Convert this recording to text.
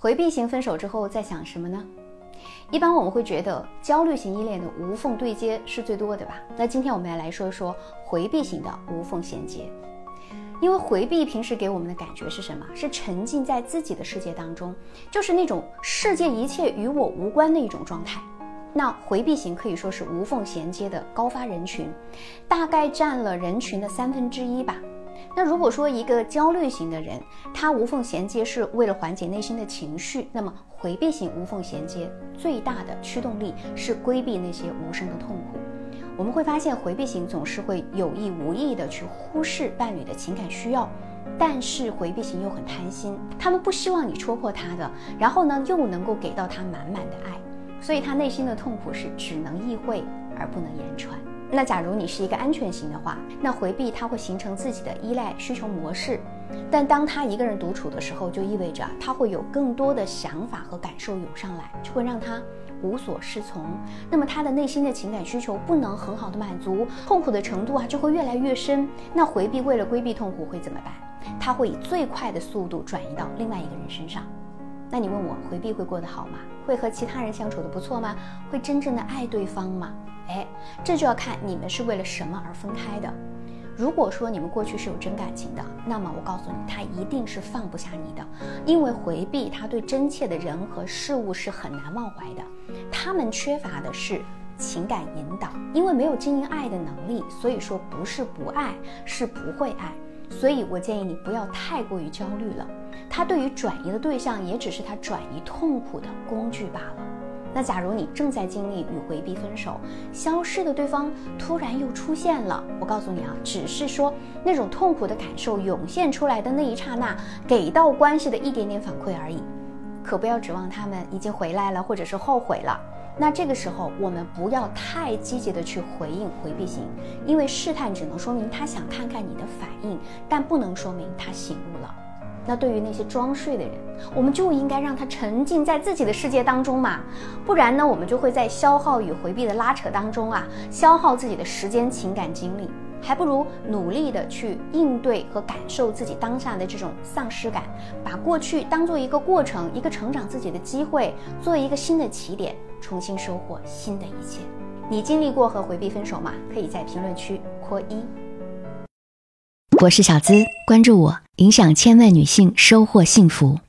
回避型分手之后在想什么呢？一般我们会觉得焦虑型依恋的无缝对接是最多的吧？那今天我们要来说一说回避型的无缝衔接。因为回避平时给我们的感觉是什么？是沉浸在自己的世界当中，就是那种世界一切与我无关的一种状态。那回避型可以说是无缝衔接的高发人群，大概占了人群的三分之一吧。那如果说一个焦虑型的人，他无缝衔接是为了缓解内心的情绪，那么回避型无缝衔接最大的驱动力是规避那些无声的痛苦。我们会发现，回避型总是会有意无意的去忽视伴侣的情感需要，但是回避型又很贪心，他们不希望你戳破他的，然后呢又能够给到他满满的爱，所以他内心的痛苦是只能意会而不能言传。那假如你是一个安全型的话，那回避他会形成自己的依赖需求模式，但当他一个人独处的时候，就意味着他会有更多的想法和感受涌上来，就会让他无所适从。那么他的内心的情感需求不能很好的满足，痛苦的程度啊就会越来越深。那回避为了规避痛苦会怎么办？他会以最快的速度转移到另外一个人身上。那你问我回避会过得好吗？会和其他人相处的不错吗？会真正的爱对方吗？哎，这就要看你们是为了什么而分开的。如果说你们过去是有真感情的，那么我告诉你，他一定是放不下你的，因为回避他对真切的人和事物是很难忘怀的。他们缺乏的是情感引导，因为没有经营爱的能力，所以说不是不爱，是不会爱。所以我建议你不要太过于焦虑了。他对于转移的对象，也只是他转移痛苦的工具罢了。那假如你正在经历与回避分手、消失的对方突然又出现了，我告诉你啊，只是说那种痛苦的感受涌现出来的那一刹那，给到关系的一点点反馈而已，可不要指望他们已经回来了，或者是后悔了。那这个时候，我们不要太积极的去回应回避型，因为试探只能说明他想看看你的反应，但不能说明他醒悟了。那对于那些装睡的人，我们就应该让他沉浸在自己的世界当中嘛，不然呢，我们就会在消耗与回避的拉扯当中啊，消耗自己的时间、情感、精力，还不如努力的去应对和感受自己当下的这种丧失感，把过去当做一个过程，一个成长自己的机会，做一个新的起点，重新收获新的一切。你经历过和回避分手吗？可以在评论区扣一。我是小资，关注我，影响千万女性，收获幸福。